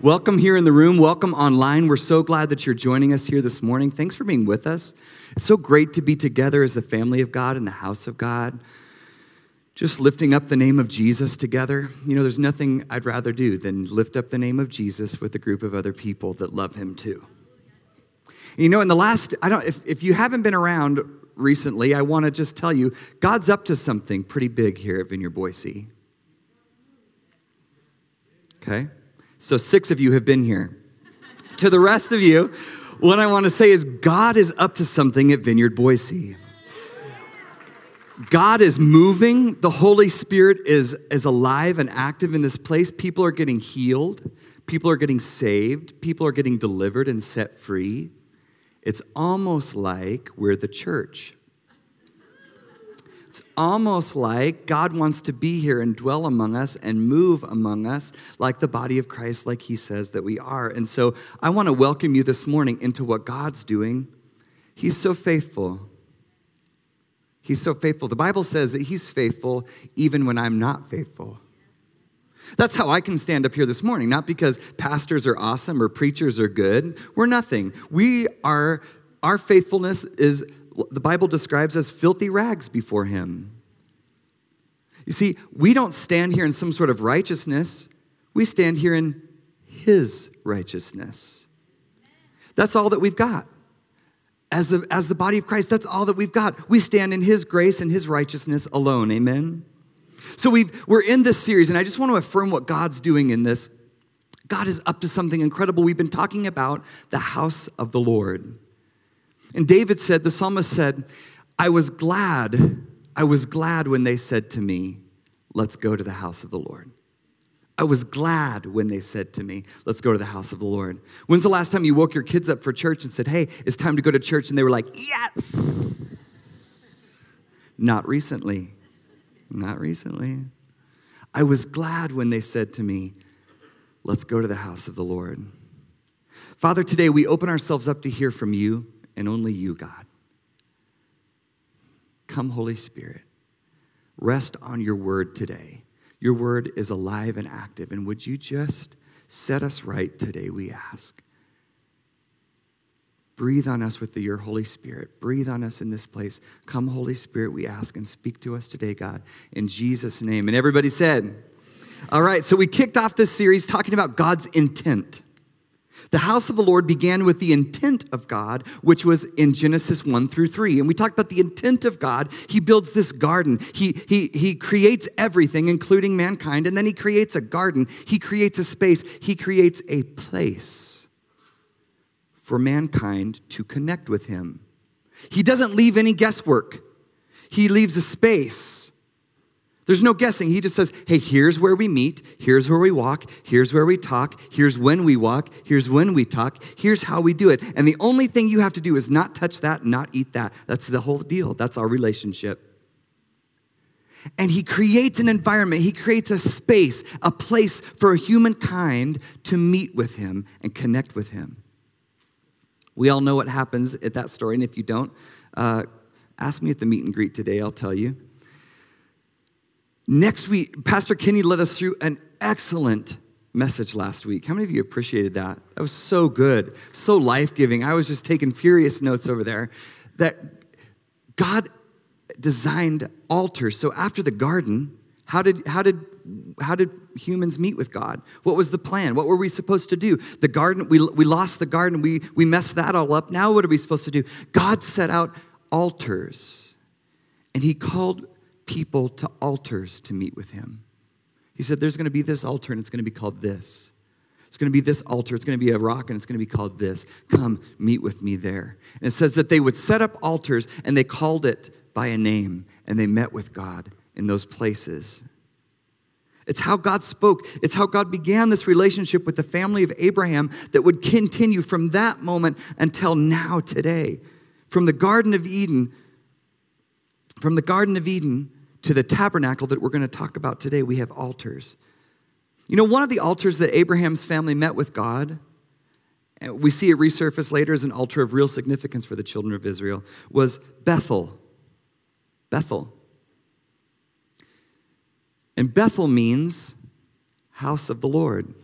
Welcome here in the room. Welcome online. We're so glad that you're joining us here this morning. Thanks for being with us. It's so great to be together as the family of God in the house of God. Just lifting up the name of Jesus together. You know, there's nothing I'd rather do than lift up the name of Jesus with a group of other people that love him too. You know, in the last, I don't, if, if you haven't been around recently, I want to just tell you, God's up to something pretty big here at Vineyard Boise. Okay? So, six of you have been here. to the rest of you, what I want to say is God is up to something at Vineyard Boise. God is moving. The Holy Spirit is, is alive and active in this place. People are getting healed. People are getting saved. People are getting delivered and set free. It's almost like we're the church. Almost like God wants to be here and dwell among us and move among us like the body of Christ, like He says that we are. And so I want to welcome you this morning into what God's doing. He's so faithful. He's so faithful. The Bible says that He's faithful even when I'm not faithful. That's how I can stand up here this morning, not because pastors are awesome or preachers are good. We're nothing. We are, our faithfulness is the Bible describes as filthy rags before Him. You see, we don't stand here in some sort of righteousness, we stand here in His righteousness. That's all that we've got. As the, as the body of Christ, that's all that we've got. We stand in His grace and His righteousness alone. Amen? So we we're in this series, and I just want to affirm what God's doing in this. God is up to something incredible. We've been talking about the house of the Lord. And David said, the psalmist said, I was glad, I was glad when they said to me, Let's go to the house of the Lord. I was glad when they said to me, Let's go to the house of the Lord. When's the last time you woke your kids up for church and said, Hey, it's time to go to church? And they were like, Yes. Not recently. Not recently. I was glad when they said to me, Let's go to the house of the Lord. Father, today we open ourselves up to hear from you and only you, God. Come, Holy Spirit, rest on your word today. Your word is alive and active, and would you just set us right today, we ask? Breathe on us with the, your Holy Spirit. Breathe on us in this place. Come, Holy Spirit, we ask, and speak to us today, God, in Jesus' name. And everybody said, All right, so we kicked off this series talking about God's intent. The house of the Lord began with the intent of God, which was in Genesis 1 through 3. And we talked about the intent of God. He builds this garden. He, he, he creates everything, including mankind, and then he creates a garden. He creates a space. He creates a place for mankind to connect with him. He doesn't leave any guesswork, he leaves a space there's no guessing. He just says, hey, here's where we meet, here's where we walk, here's where we talk, here's when we walk, here's when we talk, here's how we do it. And the only thing you have to do is not touch that, not eat that. That's the whole deal. That's our relationship. And he creates an environment, he creates a space, a place for humankind to meet with him and connect with him. We all know what happens at that story, and if you don't, uh, ask me at the meet and greet today, I'll tell you. Next week, Pastor Kenny led us through an excellent message last week. How many of you appreciated that? That was so good, so life giving. I was just taking furious notes over there that God designed altars. So after the garden, how did, how did, how did humans meet with God? What was the plan? What were we supposed to do? The garden, we, we lost the garden, we, we messed that all up. Now, what are we supposed to do? God set out altars, and He called people to altars to meet with him. He said, There's going to be this altar, and it's going to be called this. It's going to be this altar. It's going to be a rock, and it's going to be called this. Come meet with me there. And it says that they would set up altars, and they called it by a name, and they met with God in those places. It's how God spoke. It's how God began this relationship with the family of Abraham that would continue from that moment until now, today. From the Garden of Eden, from the Garden of Eden to the tabernacle that we're going to talk about today, we have altars. You know, one of the altars that Abraham's family met with God, we see it resurface later as an altar of real significance for the children of Israel, was Bethel. Bethel. And Bethel means house of the Lord.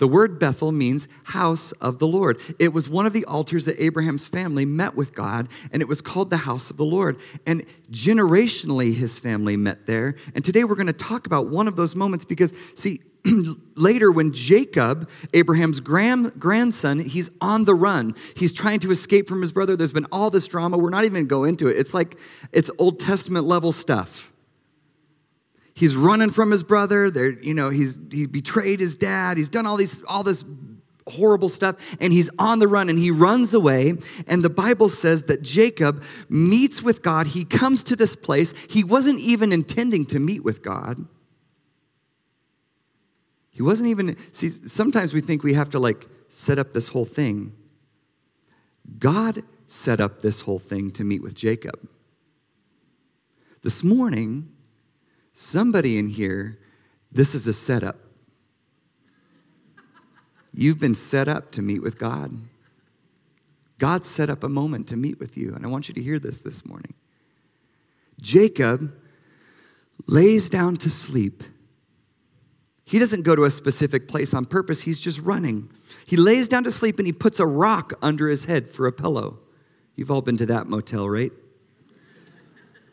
The word Bethel means house of the Lord. It was one of the altars that Abraham's family met with God, and it was called the house of the Lord. And generationally, his family met there. And today we're going to talk about one of those moments because, see, later when Jacob, Abraham's grand, grandson, he's on the run. He's trying to escape from his brother. There's been all this drama. We're not even going to go into it. It's like it's Old Testament level stuff he's running from his brother. There, you know, he's he betrayed his dad. He's done all these all this horrible stuff and he's on the run and he runs away. And the bible says that jacob meets with god. He comes to this place. He wasn't even intending to meet with god. He wasn't even see sometimes we think we have to like set up this whole thing. God set up this whole thing to meet with jacob. This morning Somebody in here, this is a setup. You've been set up to meet with God. God set up a moment to meet with you, and I want you to hear this this morning. Jacob lays down to sleep. He doesn't go to a specific place on purpose, he's just running. He lays down to sleep and he puts a rock under his head for a pillow. You've all been to that motel, right?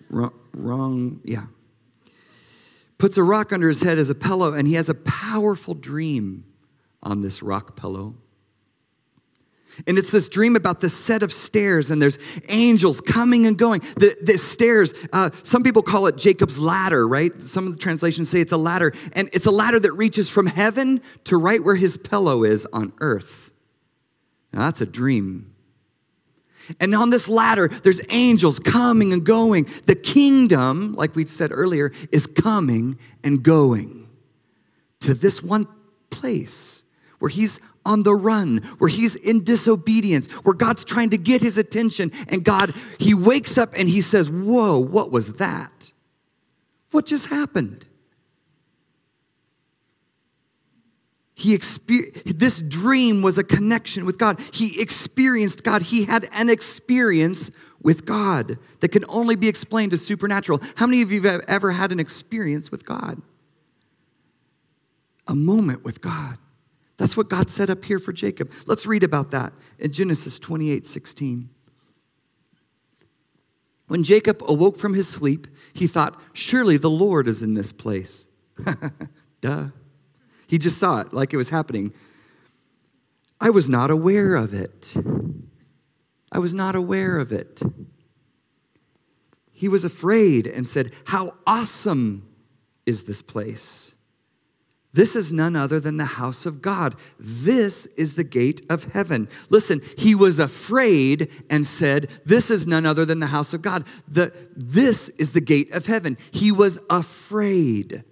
Wrong, wrong yeah puts a rock under his head as a pillow, and he has a powerful dream on this rock pillow. And it's this dream about this set of stairs, and there's angels coming and going. The, the stairs, uh, some people call it Jacob's ladder, right? Some of the translations say it's a ladder, and it's a ladder that reaches from heaven to right where his pillow is on earth. Now, that's a dream. And on this ladder, there's angels coming and going. The kingdom, like we said earlier, is coming and going to this one place where he's on the run, where he's in disobedience, where God's trying to get his attention. And God, he wakes up and he says, Whoa, what was that? What just happened? He exper- this dream was a connection with God. He experienced God. He had an experience with God that can only be explained as supernatural. How many of you have ever had an experience with God? A moment with God. That's what God set up here for Jacob. Let's read about that in Genesis 28 16. When Jacob awoke from his sleep, he thought, Surely the Lord is in this place. Duh. He just saw it like it was happening. I was not aware of it. I was not aware of it. He was afraid and said, How awesome is this place! This is none other than the house of God. This is the gate of heaven. Listen, he was afraid and said, This is none other than the house of God. The, this is the gate of heaven. He was afraid.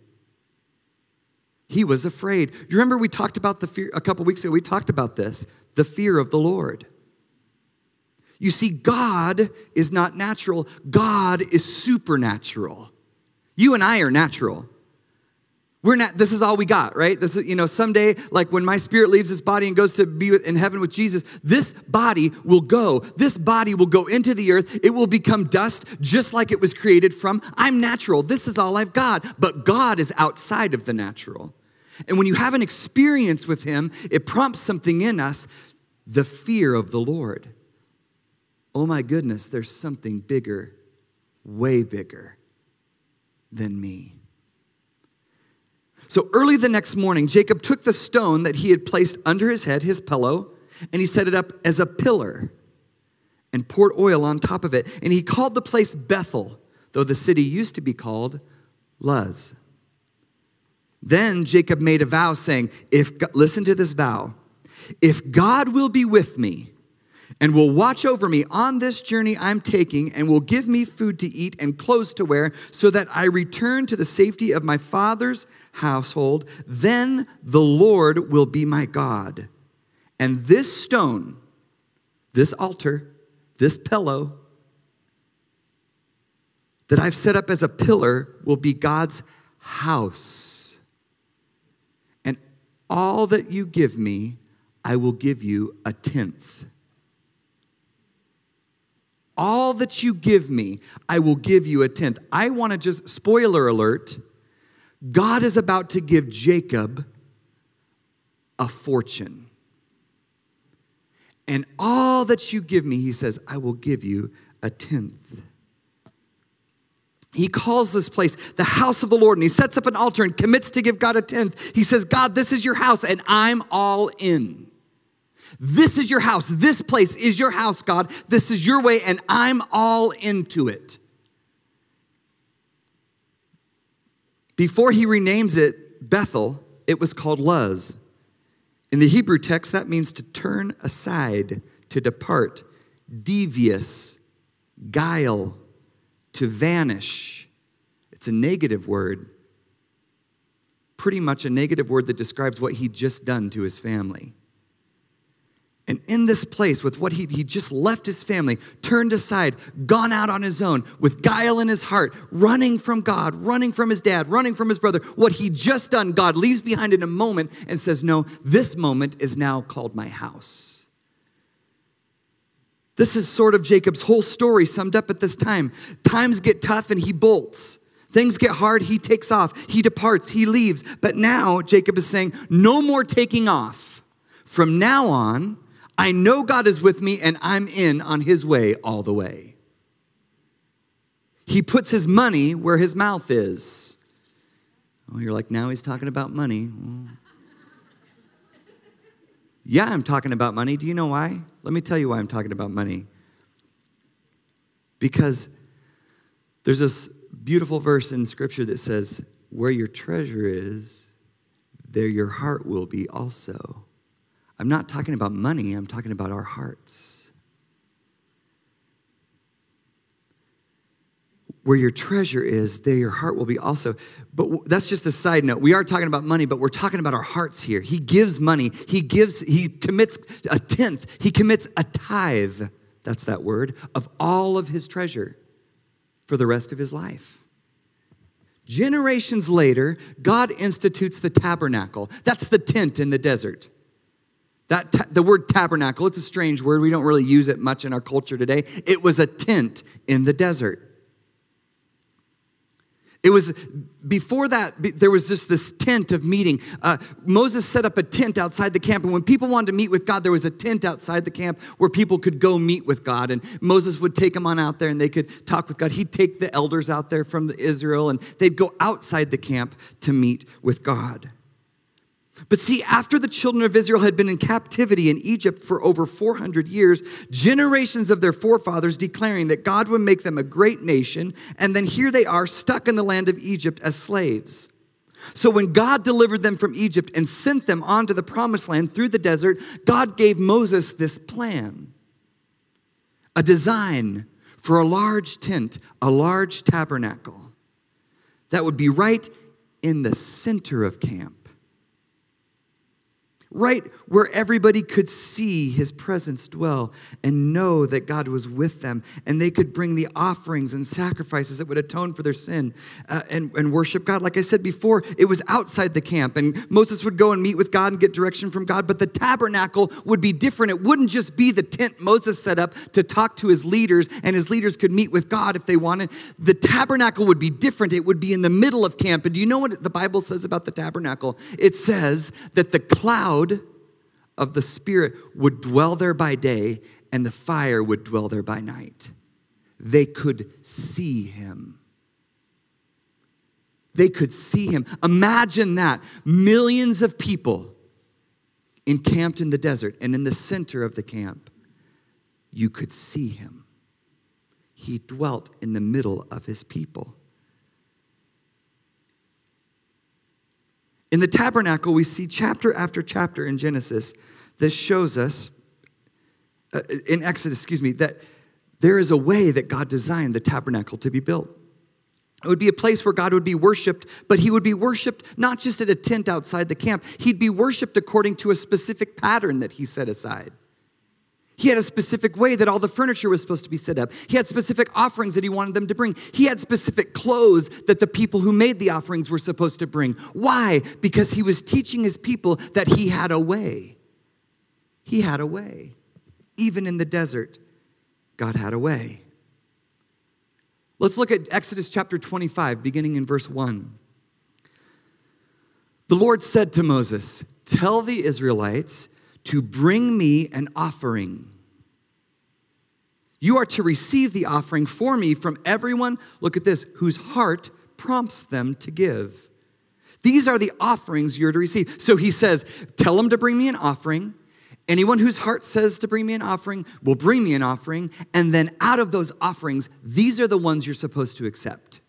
He was afraid. You remember we talked about the fear a couple weeks ago? We talked about this the fear of the Lord. You see, God is not natural, God is supernatural. You and I are natural. We're not, this is all we got, right? This is, you know, someday, like when my spirit leaves this body and goes to be in heaven with Jesus, this body will go. This body will go into the earth. It will become dust just like it was created from. I'm natural. This is all I've got. But God is outside of the natural. And when you have an experience with Him, it prompts something in us the fear of the Lord. Oh my goodness, there's something bigger, way bigger than me. So early the next morning, Jacob took the stone that he had placed under his head, his pillow, and he set it up as a pillar and poured oil on top of it. And he called the place Bethel, though the city used to be called Luz. Then Jacob made a vow saying, if listen to this vow, if God will be with me and will watch over me on this journey I'm taking and will give me food to eat and clothes to wear so that I return to the safety of my father's household. Then the Lord will be my God. And this stone, this altar, this pillow that I've set up as a pillar will be God's house. And all that you give me, I will give you a tenth. All that you give me, I will give you a tenth. I want to just, spoiler alert, God is about to give Jacob a fortune. And all that you give me, he says, I will give you a tenth. He calls this place the house of the Lord and he sets up an altar and commits to give God a tenth. He says, God, this is your house and I'm all in. This is your house. This place is your house, God. This is your way and I'm all into it. Before he renames it Bethel, it was called Luz. In the Hebrew text, that means to turn aside, to depart, devious, guile, to vanish. It's a negative word, pretty much a negative word that describes what he'd just done to his family. And in this place, with what he, he just left his family, turned aside, gone out on his own, with guile in his heart, running from God, running from his dad, running from his brother, what he just done, God leaves behind in a moment and says, No, this moment is now called my house. This is sort of Jacob's whole story summed up at this time. Times get tough and he bolts. Things get hard, he takes off, he departs, he leaves. But now Jacob is saying, No more taking off. From now on, I know God is with me and I'm in on his way all the way. He puts his money where his mouth is. Oh, you're like, now he's talking about money. Well, yeah, I'm talking about money. Do you know why? Let me tell you why I'm talking about money. Because there's this beautiful verse in scripture that says, Where your treasure is, there your heart will be also. I'm not talking about money, I'm talking about our hearts. Where your treasure is, there your heart will be also. But that's just a side note. We are talking about money, but we're talking about our hearts here. He gives money, he gives, he commits a tenth, he commits a tithe, that's that word, of all of his treasure for the rest of his life. Generations later, God institutes the tabernacle. That's the tent in the desert. That ta- the word tabernacle, it's a strange word. We don't really use it much in our culture today. It was a tent in the desert. It was before that, there was just this tent of meeting. Uh, Moses set up a tent outside the camp, and when people wanted to meet with God, there was a tent outside the camp where people could go meet with God. And Moses would take them on out there and they could talk with God. He'd take the elders out there from Israel, and they'd go outside the camp to meet with God. But see, after the children of Israel had been in captivity in Egypt for over 400 years, generations of their forefathers declaring that God would make them a great nation, and then here they are stuck in the land of Egypt as slaves. So when God delivered them from Egypt and sent them onto the promised land through the desert, God gave Moses this plan a design for a large tent, a large tabernacle that would be right in the center of camp right where everybody could see his presence dwell and know that God was with them. And they could bring the offerings and sacrifices that would atone for their sin uh, and, and worship God. Like I said before, it was outside the camp, and Moses would go and meet with God and get direction from God. But the tabernacle would be different. It wouldn't just be the tent Moses set up to talk to his leaders, and his leaders could meet with God if they wanted. The tabernacle would be different. It would be in the middle of camp. And do you know what the Bible says about the tabernacle? It says that the cloud of the Spirit would dwell there by day, and the fire would dwell there by night. They could see him. They could see him. Imagine that. Millions of people encamped in the desert, and in the center of the camp, you could see him. He dwelt in the middle of his people. In the tabernacle, we see chapter after chapter in Genesis that shows us uh, in Exodus, excuse me, that there is a way that God designed the tabernacle to be built. It would be a place where God would be worshiped, but he would be worshiped not just at a tent outside the camp. He'd be worshiped according to a specific pattern that he set aside. He had a specific way that all the furniture was supposed to be set up. He had specific offerings that he wanted them to bring. He had specific clothes that the people who made the offerings were supposed to bring. Why? Because he was teaching his people that he had a way. He had a way. Even in the desert, God had a way. Let's look at Exodus chapter 25, beginning in verse 1. The Lord said to Moses, Tell the Israelites to bring me an offering. You are to receive the offering for me from everyone, look at this, whose heart prompts them to give. These are the offerings you're to receive. So he says, Tell them to bring me an offering. Anyone whose heart says to bring me an offering will bring me an offering. And then out of those offerings, these are the ones you're supposed to accept.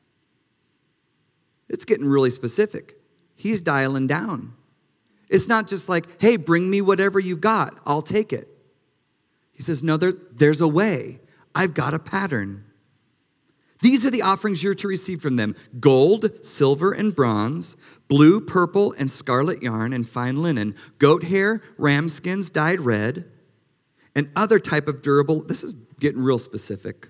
It's getting really specific. He's dialing down. It's not just like, hey, bring me whatever you've got, I'll take it. He says, no, there, there's a way. I've got a pattern. These are the offerings you're to receive from them gold, silver, and bronze, blue, purple, and scarlet yarn, and fine linen, goat hair, ram skins dyed red, and other type of durable. This is getting real specific.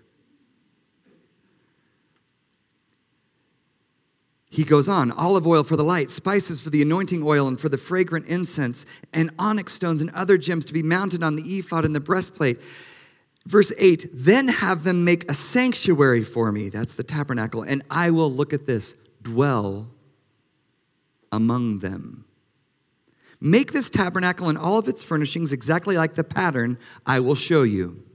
He goes on olive oil for the light, spices for the anointing oil and for the fragrant incense, and onyx stones and other gems to be mounted on the ephod and the breastplate. Verse 8, then have them make a sanctuary for me. That's the tabernacle. And I will, look at this, dwell among them. Make this tabernacle and all of its furnishings exactly like the pattern I will show you.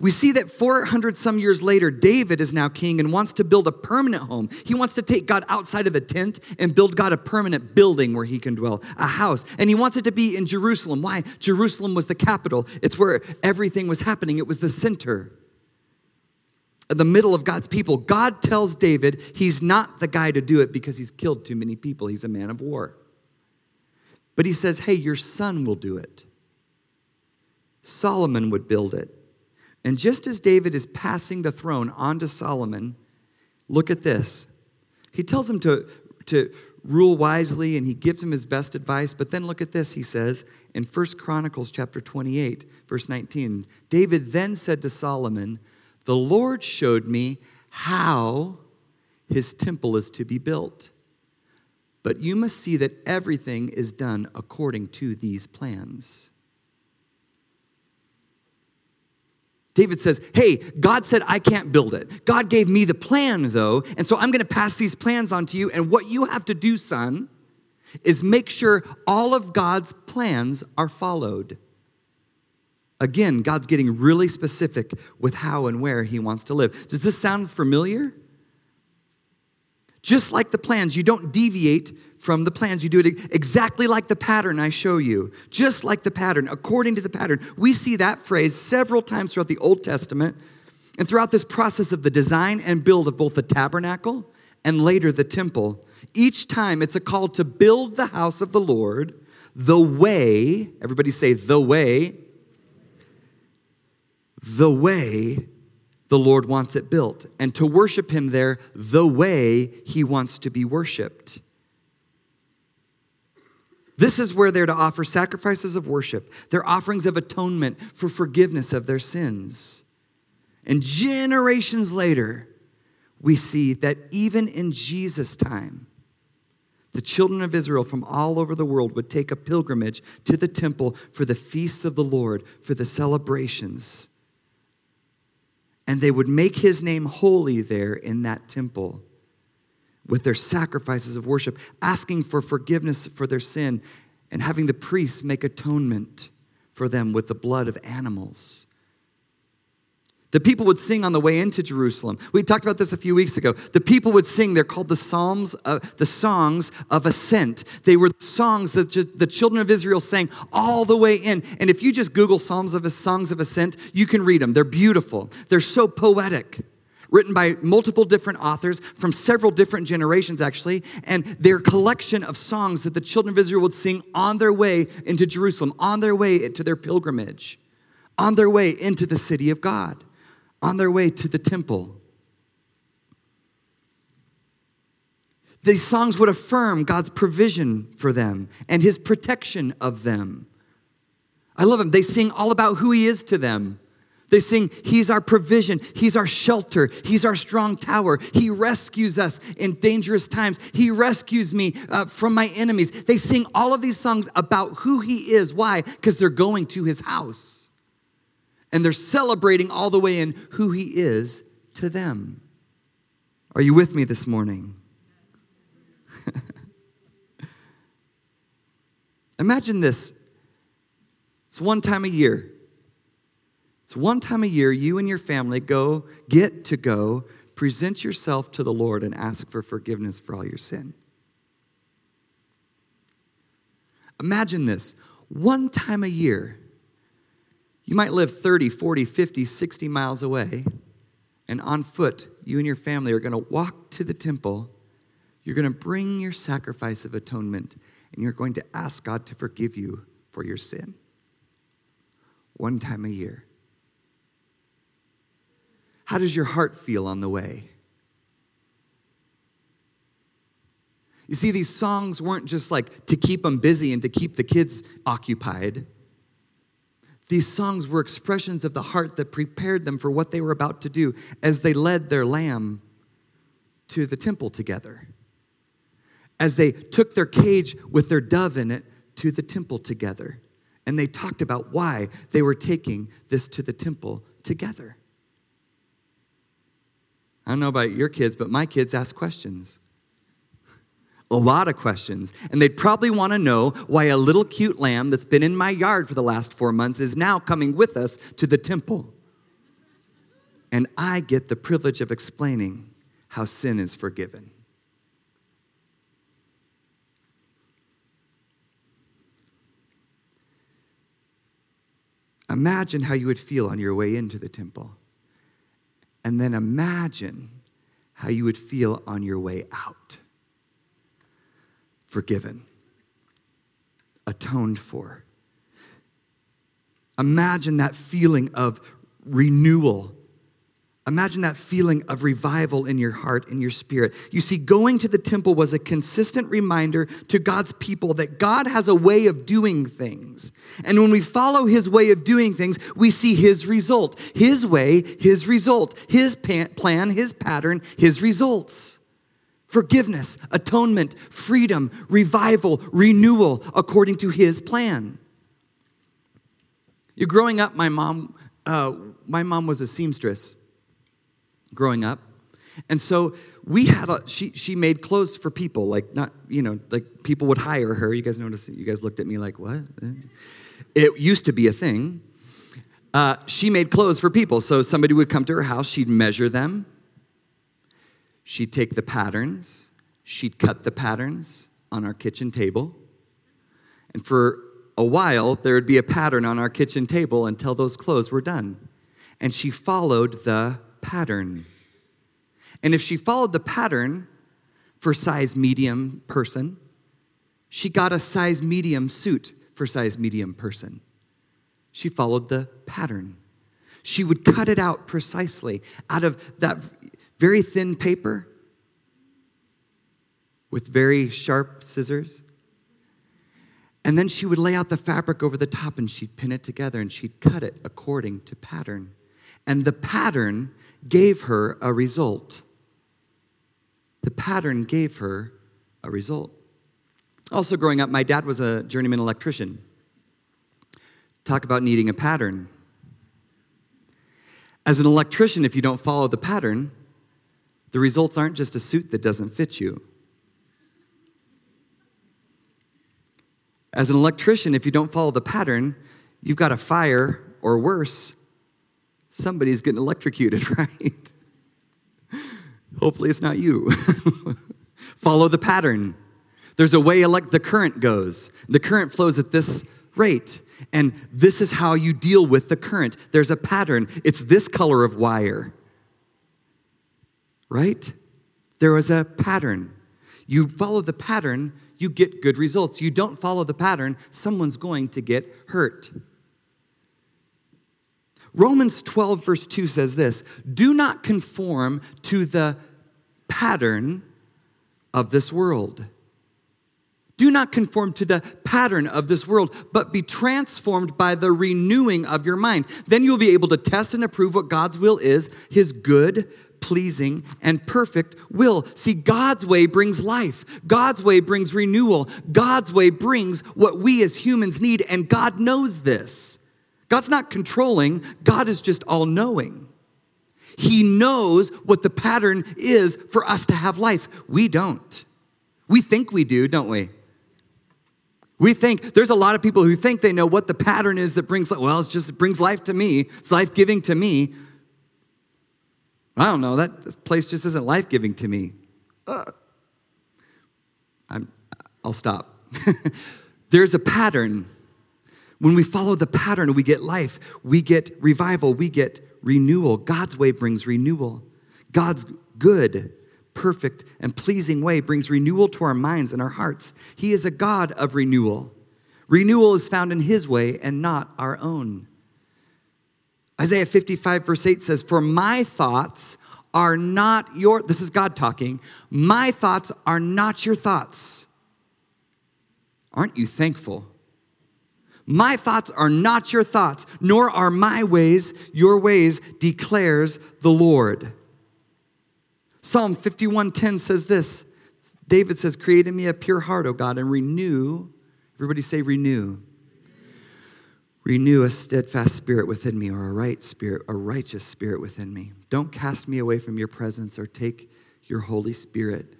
We see that 400 some years later, David is now king and wants to build a permanent home. He wants to take God outside of a tent and build God a permanent building where he can dwell, a house. And he wants it to be in Jerusalem. Why? Jerusalem was the capital, it's where everything was happening, it was the center. The middle of God's people. God tells David he's not the guy to do it because he's killed too many people. He's a man of war. But he says, hey, your son will do it. Solomon would build it. And just as David is passing the throne on to Solomon, look at this. He tells him to, to rule wisely and he gives him his best advice. But then look at this, he says in 1 Chronicles chapter 28, verse 19. David then said to Solomon, The Lord showed me how his temple is to be built. But you must see that everything is done according to these plans. David says, Hey, God said I can't build it. God gave me the plan, though, and so I'm going to pass these plans on to you. And what you have to do, son, is make sure all of God's plans are followed. Again, God's getting really specific with how and where He wants to live. Does this sound familiar? Just like the plans, you don't deviate from the plans. You do it exactly like the pattern I show you, just like the pattern, according to the pattern. We see that phrase several times throughout the Old Testament and throughout this process of the design and build of both the tabernacle and later the temple. Each time it's a call to build the house of the Lord the way, everybody say, the way, the way the Lord wants it built, and to worship Him there the way He wants to be worshiped. This is where they're to offer sacrifices of worship, their offerings of atonement for forgiveness of their sins. And generations later, we see that even in Jesus' time, the children of Israel from all over the world would take a pilgrimage to the temple for the feasts of the Lord, for the celebrations. And they would make his name holy there in that temple with their sacrifices of worship, asking for forgiveness for their sin, and having the priests make atonement for them with the blood of animals. The people would sing on the way into Jerusalem. We talked about this a few weeks ago. The people would sing. They're called the Psalms, of, the songs of ascent. They were songs that the children of Israel sang all the way in. And if you just Google Psalms of songs of ascent, you can read them. They're beautiful. They're so poetic written by multiple different authors from several different generations, actually, and their collection of songs that the children of Israel would sing on their way into Jerusalem, on their way to their pilgrimage. on their way into the city of God, on their way to the temple. These songs would affirm God's provision for them and his protection of them. I love them. They sing all about who he is to them. They sing, He's our provision, He's our shelter, He's our strong tower. He rescues us in dangerous times, He rescues me uh, from my enemies. They sing all of these songs about who He is. Why? Because they're going to His house and they're celebrating all the way in who He is to them. Are you with me this morning? Imagine this. It's one time a year. It's one time a year you and your family go, get to go, present yourself to the Lord and ask for forgiveness for all your sin. Imagine this one time a year, you might live 30, 40, 50, 60 miles away, and on foot, you and your family are going to walk to the temple. You're going to bring your sacrifice of atonement, and you're going to ask God to forgive you for your sin. One time a year. How does your heart feel on the way? You see, these songs weren't just like to keep them busy and to keep the kids occupied. These songs were expressions of the heart that prepared them for what they were about to do as they led their lamb to the temple together. As they took their cage with their dove in it to the temple together. And they talked about why they were taking this to the temple together. I don't know about your kids, but my kids ask questions. A lot of questions. And they'd probably want to know why a little cute lamb that's been in my yard for the last four months is now coming with us to the temple. And I get the privilege of explaining how sin is forgiven. Imagine how you would feel on your way into the temple. And then imagine how you would feel on your way out. Forgiven, atoned for. Imagine that feeling of renewal Imagine that feeling of revival in your heart and your spirit. You see, going to the temple was a consistent reminder to God's people that God has a way of doing things. And when we follow his way of doing things, we see his result. His way, his result. His plan, his pattern, his results. Forgiveness, atonement, freedom, revival, renewal according to his plan. You're growing up, my mom, uh, my mom was a seamstress growing up. And so we had a, she, she made clothes for people, like not, you know, like people would hire her. You guys noticed, you guys looked at me like, what? It used to be a thing. Uh, she made clothes for people. So somebody would come to her house, she'd measure them, she'd take the patterns, she'd cut the patterns on our kitchen table. And for a while, there would be a pattern on our kitchen table until those clothes were done. And she followed the pattern. And if she followed the pattern for size medium person, she got a size medium suit for size medium person. She followed the pattern. She would cut it out precisely out of that very thin paper with very sharp scissors. And then she would lay out the fabric over the top and she'd pin it together and she'd cut it according to pattern. And the pattern gave her a result. The pattern gave her a result. Also, growing up, my dad was a journeyman electrician. Talk about needing a pattern. As an electrician, if you don't follow the pattern, the results aren't just a suit that doesn't fit you. As an electrician, if you don't follow the pattern, you've got a fire, or worse, somebody's getting electrocuted, right? Hopefully, it's not you. Follow the pattern. There's a way elect the current goes. The current flows at this rate. And this is how you deal with the current. There's a pattern. It's this color of wire. Right? There was a pattern. You follow the pattern, you get good results. You don't follow the pattern, someone's going to get hurt. Romans 12, verse 2 says this Do not conform to the pattern of this world. Do not conform to the pattern of this world, but be transformed by the renewing of your mind. Then you'll be able to test and approve what God's will is, his good, pleasing, and perfect will. See, God's way brings life. God's way brings renewal. God's way brings what we as humans need, and God knows this. God's not controlling, God is just all knowing. He knows what the pattern is for us to have life. We don't. We think we do, don't we? We think there's a lot of people who think they know what the pattern is that brings well, it's just it brings life to me. It's life-giving to me. I don't know, that place just isn't life-giving to me. Uh, I'm, I'll stop. there's a pattern when we follow the pattern, we get life, we get revival, we get renewal. God's way brings renewal. God's good, perfect, and pleasing way brings renewal to our minds and our hearts. He is a God of renewal. Renewal is found in His way and not our own. Isaiah 55, verse 8 says, For my thoughts are not your, this is God talking, my thoughts are not your thoughts. Aren't you thankful? My thoughts are not your thoughts, nor are my ways your ways, declares the Lord. Psalm 51:10 says this. David says, Create in me a pure heart, O God, and renew. Everybody say renew. Renew a steadfast spirit within me, or a right spirit, a righteous spirit within me. Don't cast me away from your presence or take your Holy Spirit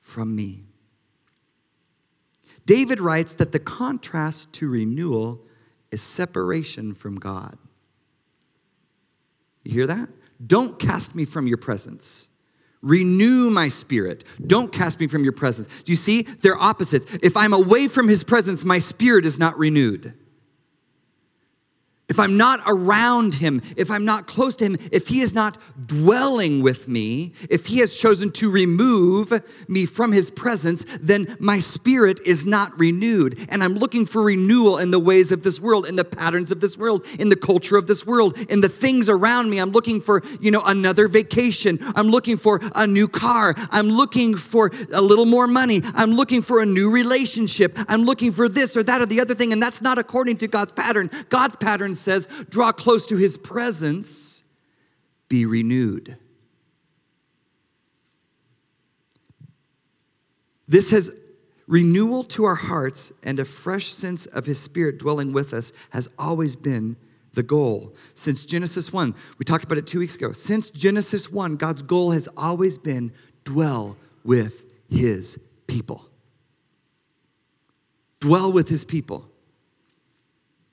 from me. David writes that the contrast to renewal is separation from God. You hear that? Don't cast me from your presence. Renew my spirit. Don't cast me from your presence. Do you see? They're opposites. If I'm away from his presence, my spirit is not renewed if I'm not around him, if I'm not close to him, if he is not dwelling with me, if he has chosen to remove me from his presence, then my spirit is not renewed. And I'm looking for renewal in the ways of this world, in the patterns of this world, in the culture of this world, in the things around me. I'm looking for, you know, another vacation. I'm looking for a new car. I'm looking for a little more money. I'm looking for a new relationship. I'm looking for this or that or the other thing. And that's not according to God's pattern. God's pattern says, draw close to his presence, be renewed. This has renewal to our hearts and a fresh sense of his spirit dwelling with us has always been the goal. Since Genesis 1, we talked about it two weeks ago. Since Genesis 1, God's goal has always been dwell with his people. Dwell with his people.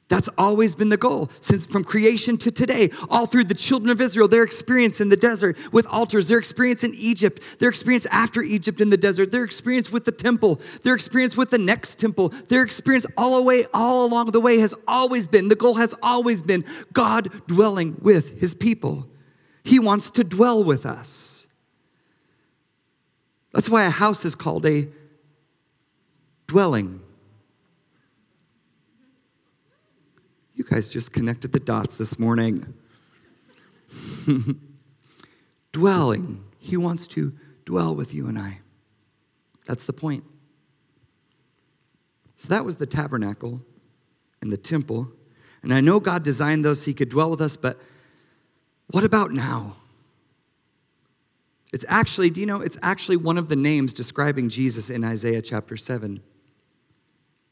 That's always been the goal since from creation to today. All through the children of Israel, their experience in the desert with altars, their experience in Egypt, their experience after Egypt in the desert, their experience with the temple, their experience with the next temple, their experience all the way, all along the way has always been, the goal has always been God dwelling with his people. He wants to dwell with us. That's why a house is called a dwelling. You guys just connected the dots this morning. Dwelling. He wants to dwell with you and I. That's the point. So that was the tabernacle and the temple. And I know God designed those so he could dwell with us, but what about now? It's actually, do you know, it's actually one of the names describing Jesus in Isaiah chapter 7.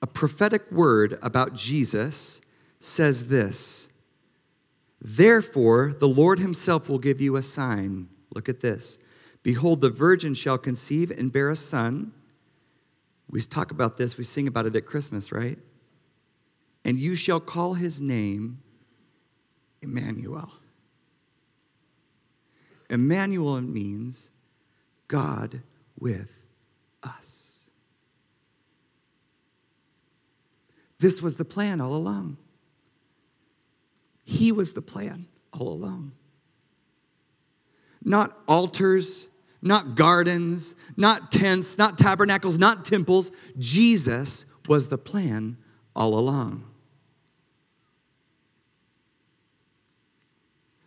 A prophetic word about Jesus says this Therefore, the Lord himself will give you a sign. Look at this. Behold, the virgin shall conceive and bear a son. We talk about this, we sing about it at Christmas, right? And you shall call his name Emmanuel. Emmanuel means God with us. This was the plan all along. He was the plan all along. Not altars, not gardens, not tents, not tabernacles, not temples. Jesus was the plan all along.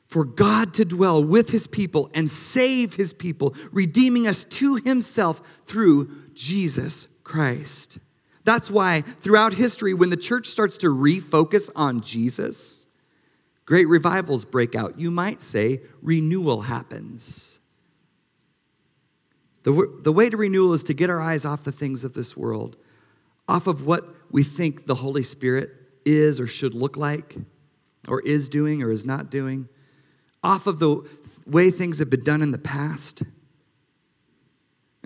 for God to dwell with his people and save his people, redeeming us to himself through Jesus Christ. That's why throughout history, when the church starts to refocus on Jesus, great revivals break out. You might say renewal happens. The, the way to renewal is to get our eyes off the things of this world, off of what we think the Holy Spirit is or should look like, or is doing or is not doing, off of the way things have been done in the past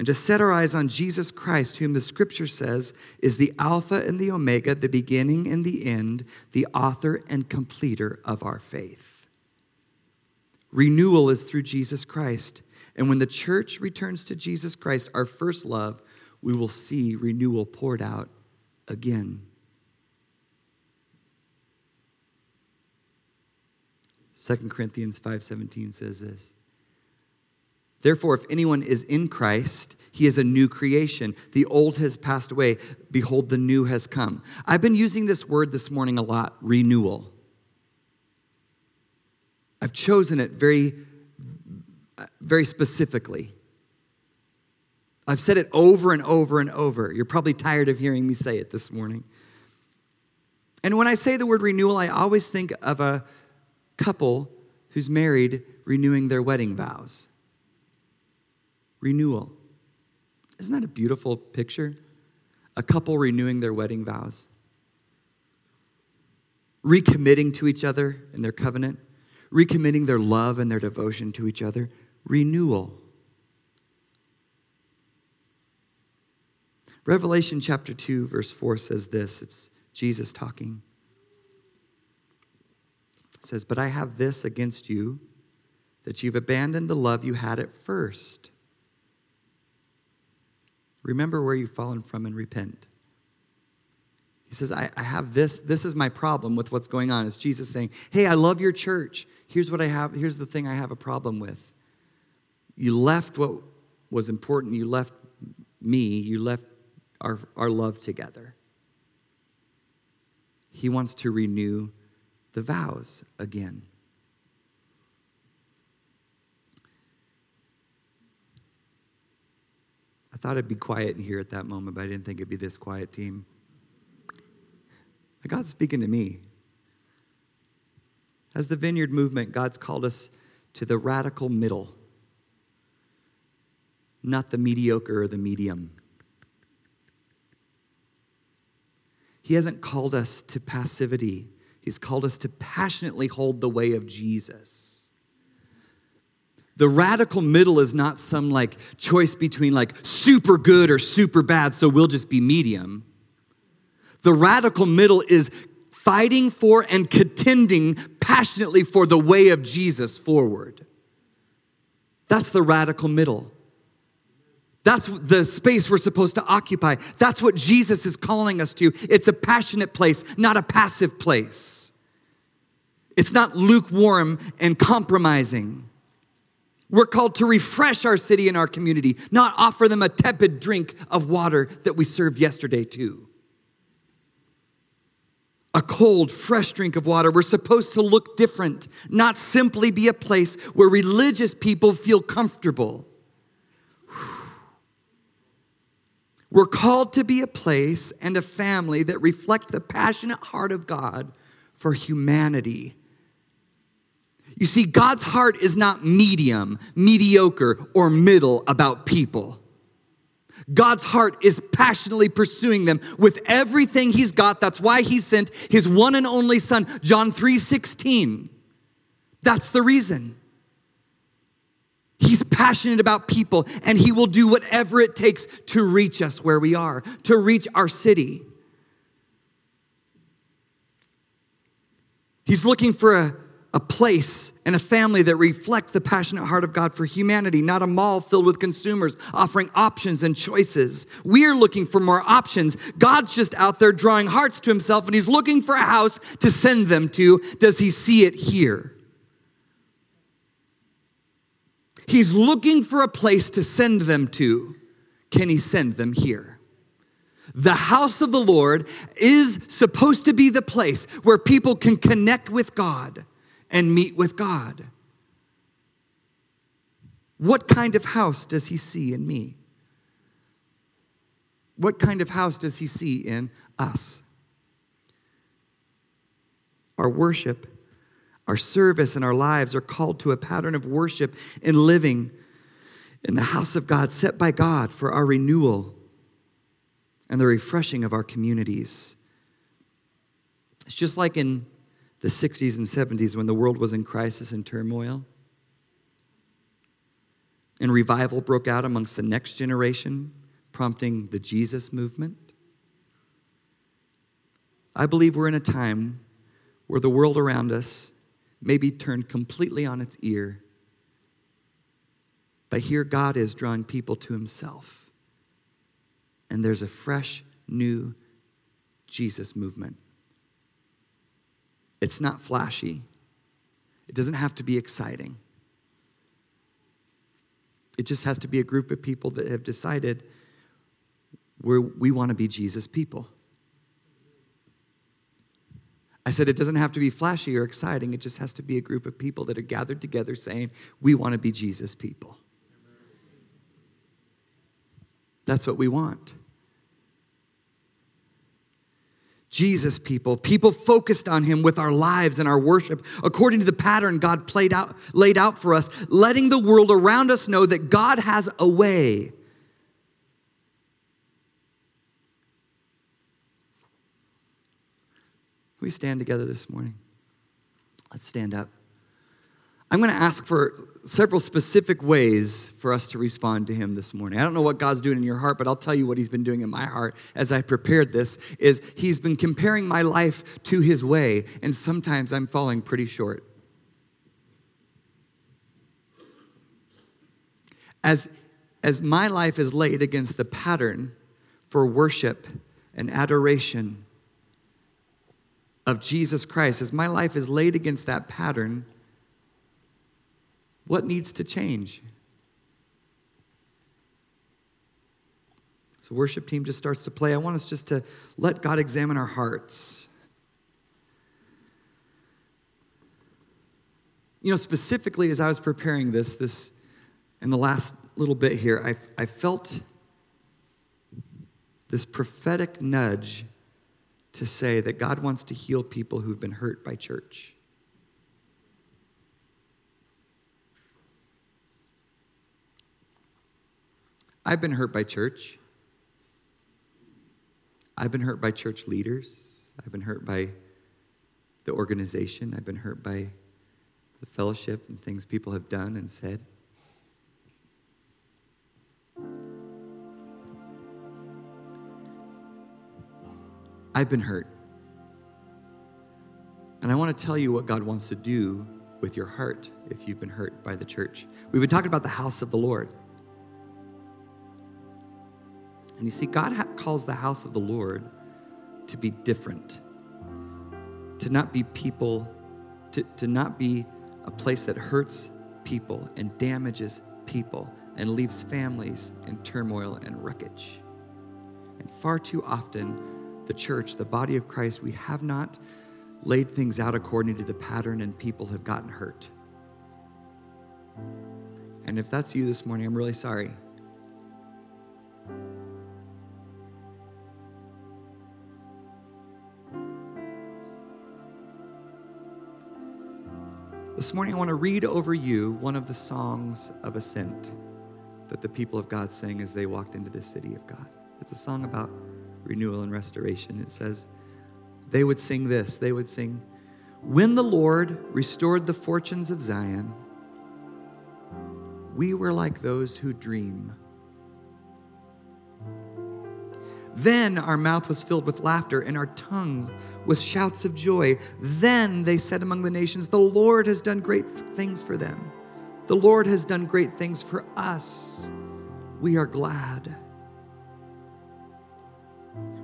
and to set our eyes on Jesus Christ, whom the scripture says is the Alpha and the Omega, the beginning and the end, the author and completer of our faith. Renewal is through Jesus Christ. And when the church returns to Jesus Christ, our first love, we will see renewal poured out again. 2 Corinthians 5:17 says this. Therefore, if anyone is in Christ, he is a new creation. The old has passed away. Behold, the new has come. I've been using this word this morning a lot renewal. I've chosen it very, very specifically. I've said it over and over and over. You're probably tired of hearing me say it this morning. And when I say the word renewal, I always think of a couple who's married renewing their wedding vows renewal. Isn't that a beautiful picture? A couple renewing their wedding vows, recommitting to each other in their covenant, recommitting their love and their devotion to each other. Renewal. Revelation chapter 2, verse 4 says this it's Jesus talking. It says, But I have this against you, that you've abandoned the love you had at first. Remember where you've fallen from and repent. He says, I, I, have this. This is my problem with what's going on. It's Jesus saying, Hey, I love your church. Here's what I have. Here's the thing I have a problem with. You left what was important. You left me. You left our, our love together. He wants to renew the vows again. Thought it'd be quiet in here at that moment, but I didn't think it'd be this quiet, team. God's speaking to me. As the vineyard movement, God's called us to the radical middle, not the mediocre or the medium. He hasn't called us to passivity, He's called us to passionately hold the way of Jesus. The radical middle is not some like choice between like super good or super bad, so we'll just be medium. The radical middle is fighting for and contending passionately for the way of Jesus forward. That's the radical middle. That's the space we're supposed to occupy. That's what Jesus is calling us to. It's a passionate place, not a passive place. It's not lukewarm and compromising. We're called to refresh our city and our community, not offer them a tepid drink of water that we served yesterday, too. A cold, fresh drink of water. We're supposed to look different, not simply be a place where religious people feel comfortable. We're called to be a place and a family that reflect the passionate heart of God for humanity you see, God's heart is not medium, mediocre, or middle about people. God's heart is passionately pursuing them with everything he's got. That's why he sent his one and only son, John 3:16. That's the reason. He's passionate about people and he will do whatever it takes to reach us where we are, to reach our city. He's looking for a a place and a family that reflect the passionate heart of God for humanity, not a mall filled with consumers offering options and choices. We're looking for more options. God's just out there drawing hearts to himself and he's looking for a house to send them to. Does he see it here? He's looking for a place to send them to. Can he send them here? The house of the Lord is supposed to be the place where people can connect with God and meet with God. What kind of house does he see in me? What kind of house does he see in us? Our worship, our service, and our lives are called to a pattern of worship and living in the house of God set by God for our renewal and the refreshing of our communities. It's just like in the 60s and 70s when the world was in crisis and turmoil. And revival broke out amongst the next generation, prompting the Jesus movement. I believe we're in a time where the world around us may be turned completely on its ear. But here God is drawing people to himself. And there's a fresh, new Jesus movement. It's not flashy, it doesn't have to be exciting. It just has to be a group of people that have decided we we want to be Jesus people. I said it doesn't have to be flashy or exciting. It just has to be a group of people that are gathered together saying, We want to be Jesus people. That's what we want. Jesus people, people focused on him with our lives and our worship, according to the pattern God played out, laid out for us, letting the world around us know that God has a way. we stand together this morning? Let's stand up. I'm going to ask for several specific ways for us to respond to him this morning. I don't know what God's doing in your heart, but I'll tell you what he's been doing in my heart as I prepared this is he's been comparing my life to his way, and sometimes I'm falling pretty short. As as my life is laid against the pattern for worship and adoration of Jesus Christ, as my life is laid against that pattern, what needs to change? So, worship team just starts to play. I want us just to let God examine our hearts. You know, specifically as I was preparing this, this in the last little bit here, I, I felt this prophetic nudge to say that God wants to heal people who've been hurt by church. I've been hurt by church. I've been hurt by church leaders. I've been hurt by the organization. I've been hurt by the fellowship and things people have done and said. I've been hurt. And I want to tell you what God wants to do with your heart if you've been hurt by the church. We've been talking about the house of the Lord. And you see, God calls the house of the Lord to be different, to not be people, to, to not be a place that hurts people and damages people and leaves families in turmoil and wreckage. And far too often, the church, the body of Christ, we have not laid things out according to the pattern and people have gotten hurt. And if that's you this morning, I'm really sorry. This morning, I want to read over you one of the songs of ascent that the people of God sang as they walked into the city of God. It's a song about renewal and restoration. It says, they would sing this. They would sing, When the Lord restored the fortunes of Zion, we were like those who dream. Then our mouth was filled with laughter and our tongue with shouts of joy. Then they said among the nations, The Lord has done great things for them. The Lord has done great things for us. We are glad.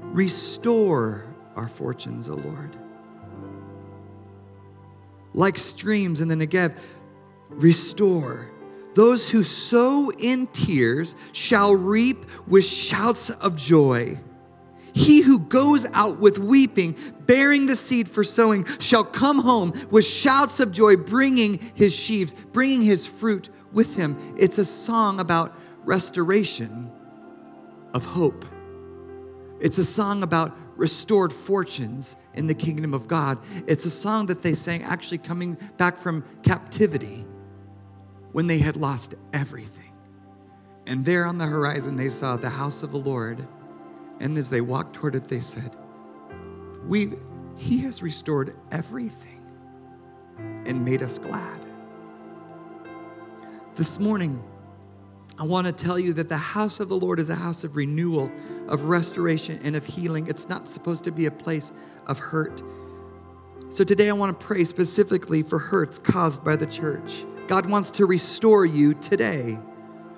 Restore our fortunes, O Lord. Like streams in the Negev, restore. Those who sow in tears shall reap with shouts of joy. He who goes out with weeping, bearing the seed for sowing, shall come home with shouts of joy, bringing his sheaves, bringing his fruit with him. It's a song about restoration of hope. It's a song about restored fortunes in the kingdom of God. It's a song that they sang actually coming back from captivity when they had lost everything. And there on the horizon, they saw the house of the Lord. And as they walked toward it, they said, we He has restored everything and made us glad. This morning, I want to tell you that the house of the Lord is a house of renewal, of restoration, and of healing. It's not supposed to be a place of hurt. So today I want to pray specifically for hurts caused by the church. God wants to restore you today.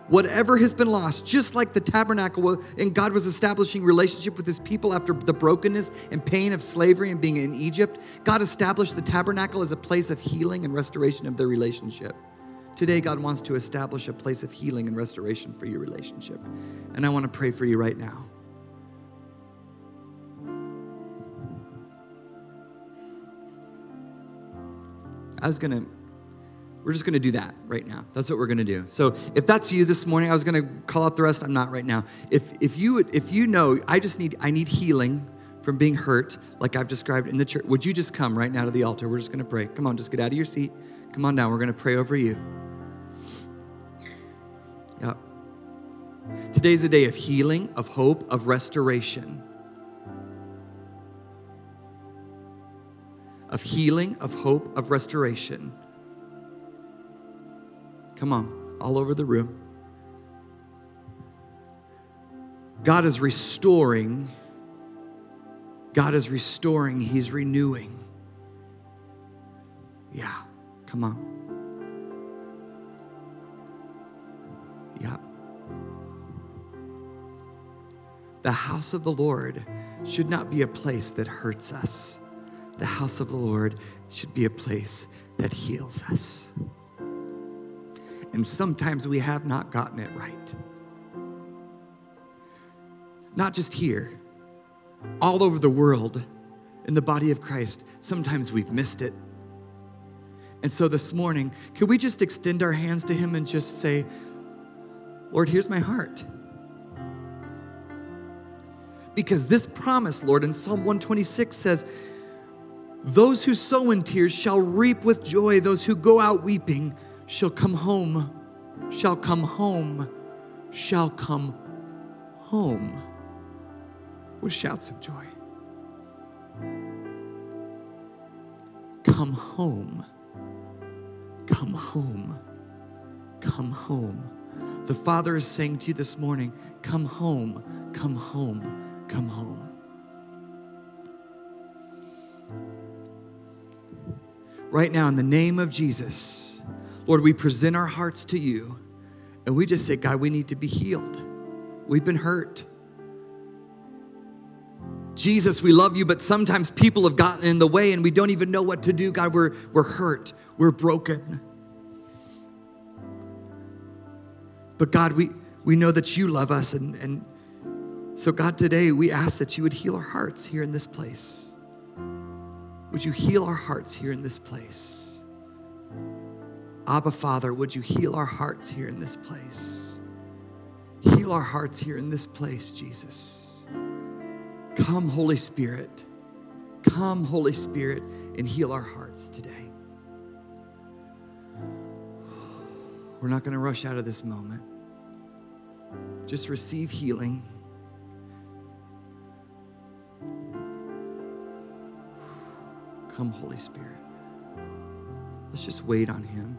Whatever has been lost, just like the tabernacle and God was establishing relationship with his people after the brokenness and pain of slavery and being in Egypt, God established the tabernacle as a place of healing and restoration of their relationship. Today, God wants to establish a place of healing and restoration for your relationship. And I want to pray for you right now. I was going to, we're just to do that right now. That's what we're to do. So if that's you this morning, I was to call out the rest. I'm not right now. If, if, you, if you know, I just need, I need healing from being hurt, like I've described in the church, would you just come right now to the altar? We're just to pray. Come on, just get out of your seat. Come on down. We're to pray over you. Yep. Today's a day of healing, of hope, of restoration. Of healing, of hope, of restoration. Come on, all over the room. God is restoring. God is restoring. He's renewing. Yeah, come on. Yeah. The house of the Lord should not be a place that hurts us. The house of the Lord should be a place that heals us. And sometimes we have not gotten it right. Not just here, all over the world in the body of Christ, sometimes we've missed it. And so this morning, can we just extend our hands to Him and just say, Lord, here's my heart. Because this promise, Lord, in Psalm 126 says, Those who sow in tears shall reap with joy. Those who go out weeping shall come home, shall come home, shall come home with shouts of joy. Come home, come home, come home. The Father is saying to you this morning, Come home, come home, come home. Right now, in the name of Jesus, Lord, we present our hearts to you and we just say, God, we need to be healed. We've been hurt. Jesus, we love you, but sometimes people have gotten in the way and we don't even know what to do. God, we're, we're hurt, we're broken. But God, we, we know that you love us. And, and so, God, today we ask that you would heal our hearts here in this place. Would you heal our hearts here in this place? Abba, Father, would you heal our hearts here in this place? Heal our hearts here in this place, Jesus. Come, Holy Spirit. Come, Holy Spirit, and heal our hearts today. We're not going to rush out of this moment. Just receive healing. Come, Holy Spirit. Let's just wait on Him.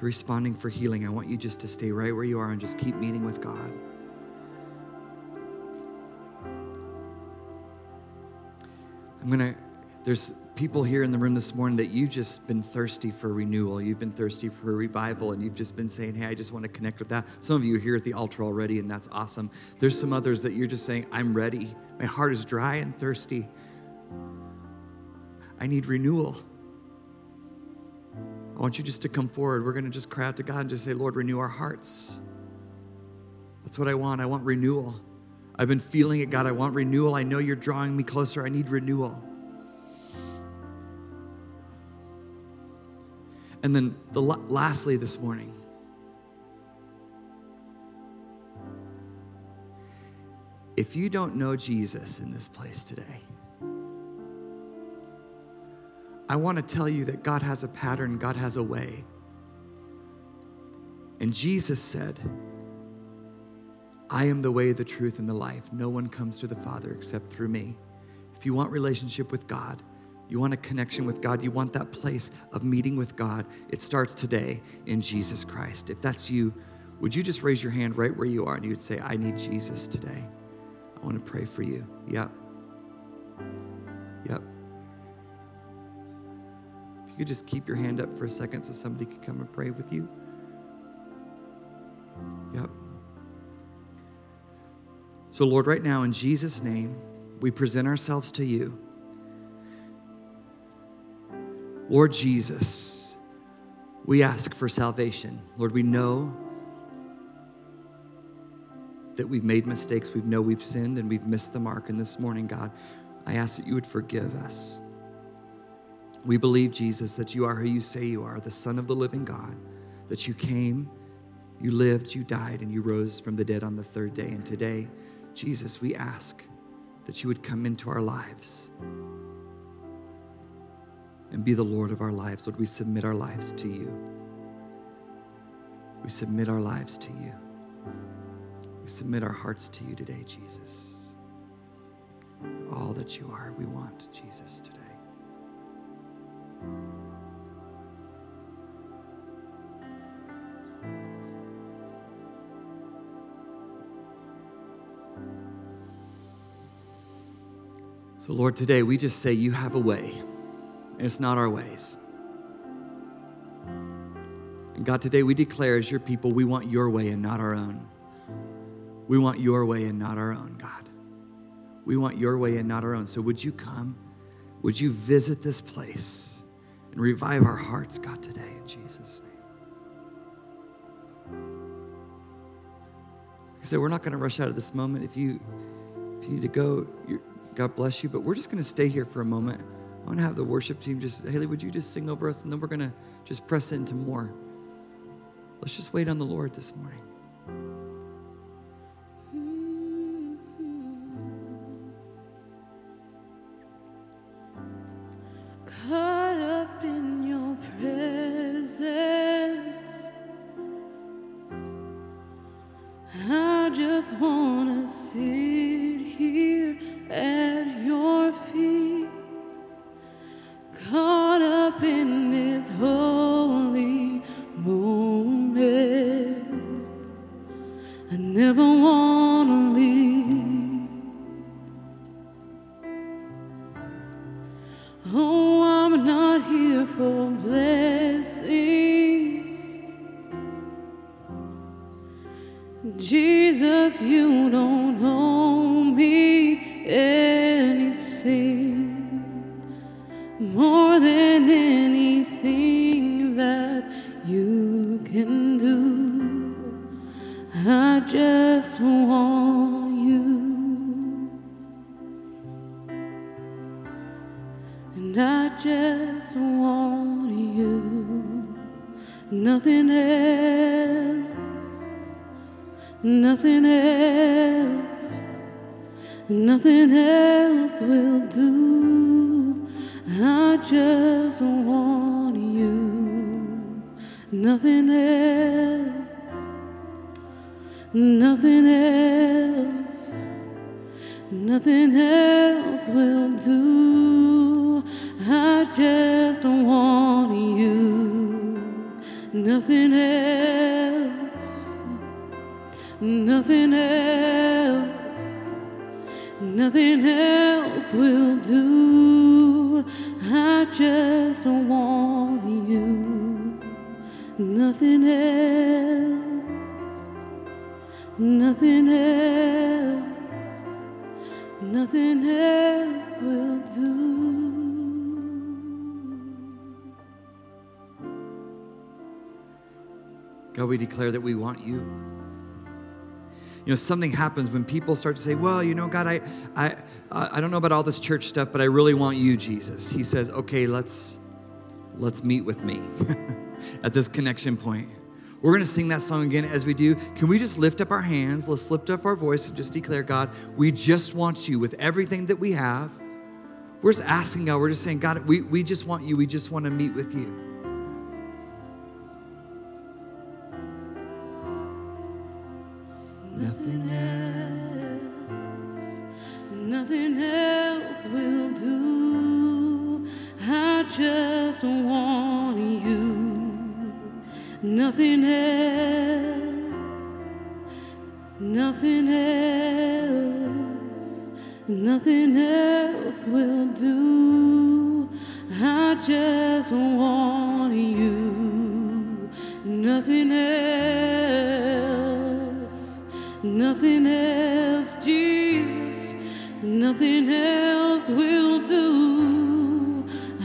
You're responding for healing, I want you just to stay right where you are and just keep meeting with God. I'm going to, there's people here in the room this morning that you've just been thirsty for renewal. You've been thirsty for revival, and you've just been saying, Hey, I just want to connect with that. Some of you are here at the altar already, and that's awesome. There's some others that you're just saying, I'm ready. My heart is dry and thirsty. I need renewal. I want you just to come forward. We're going to just cry out to God and just say, Lord, renew our hearts. That's what I want. I want renewal. I've been feeling it, God. I want renewal. I know you're drawing me closer. I need renewal. And then, the, lastly, this morning, if you don't know Jesus in this place today, I want to tell you that God has a pattern, God has a way. And Jesus said, I am the way, the truth, and the life. No one comes to the Father except through me. If you want relationship with God, you want a connection with God, you want that place of meeting with God, it starts today in Jesus Christ. If that's you, would you just raise your hand right where you are and you would say, I need Jesus today? I want to pray for you. Yep. Yep. You could just keep your hand up for a second so somebody could come and pray with you. Yep. So, Lord, right now, in Jesus' name, we present ourselves to you. Lord Jesus, we ask for salvation. Lord, we know that we've made mistakes. We know we've sinned and we've missed the mark. And this morning, God, I ask that you would forgive us. We believe, Jesus, that you are who you say you are, the Son of the living God, that you came, you lived, you died, and you rose from the dead on the third day. And today, Jesus, we ask that you would come into our lives and be the Lord of our lives. Lord, we submit our lives to you. We submit our lives to you. We submit our hearts to you today, Jesus. All that you are, we want, Jesus, today. So, Lord, today we just say you have a way, and it's not our ways. And God, today we declare as your people, we want your way and not our own. We want your way and not our own, God. We want your way and not our own. So, would you come? Would you visit this place and revive our hearts, God, today in Jesus' name? Like I said, we're not going to rush out of this moment. If you if you need to go, God bless you. But we're just going to stay here for a moment. I want to have the worship team just, Haley, would you just sing over us? And then we're going to just press into more. Let's just wait on the Lord this morning. caught up in your presence. I just want to sit here at your feet, caught up in God, we declare that we want you. You know, something happens when people start to say, well, you know, God, I, I, I don't know about all this church stuff, but I really want you, Jesus. He says, okay, let's, let's meet with me at this connection point. We're going to sing that song again as we do. Can we just lift up our hands? Let's lift up our voice and just declare, God, we just want you with everything that we have. We're just asking God, we're just saying, God, we, we just want you. We just want to meet with you. Nothing else, nothing else will do. I just want you. Nothing else, nothing else, nothing else will do. I just want you. Nothing else, nothing else, Jesus, nothing else will do.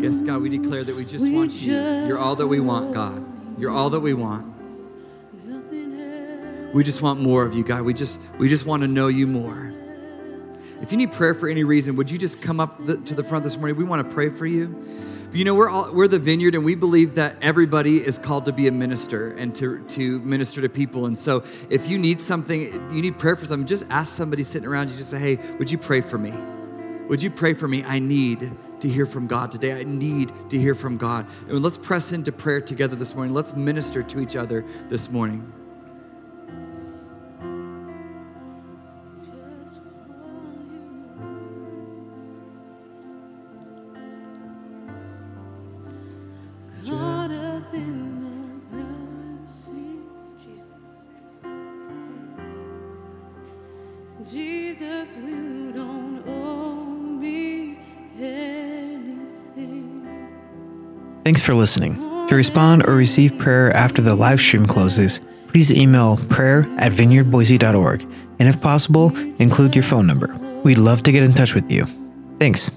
Yes, God, we declare that we just We want you. You're all that we want, God. You're all that we want. We just want more of you, God. We just we just want to know you more. If you need prayer for any reason, would you just come up the, to the front this morning? We want to pray for you. But you know, we're all, we're the vineyard, and we believe that everybody is called to be a minister and to to minister to people. And so, if you need something, you need prayer for something, just ask somebody sitting around you. Just say, "Hey, would you pray for me? Would you pray for me? I need to hear from God today. I need to hear from God." And let's press into prayer together this morning. Let's minister to each other this morning. For listening. To respond or receive prayer after the live stream closes, please email prayer at vineyardboise.org. And if possible, include your phone number. We'd love to get in touch with you. Thanks.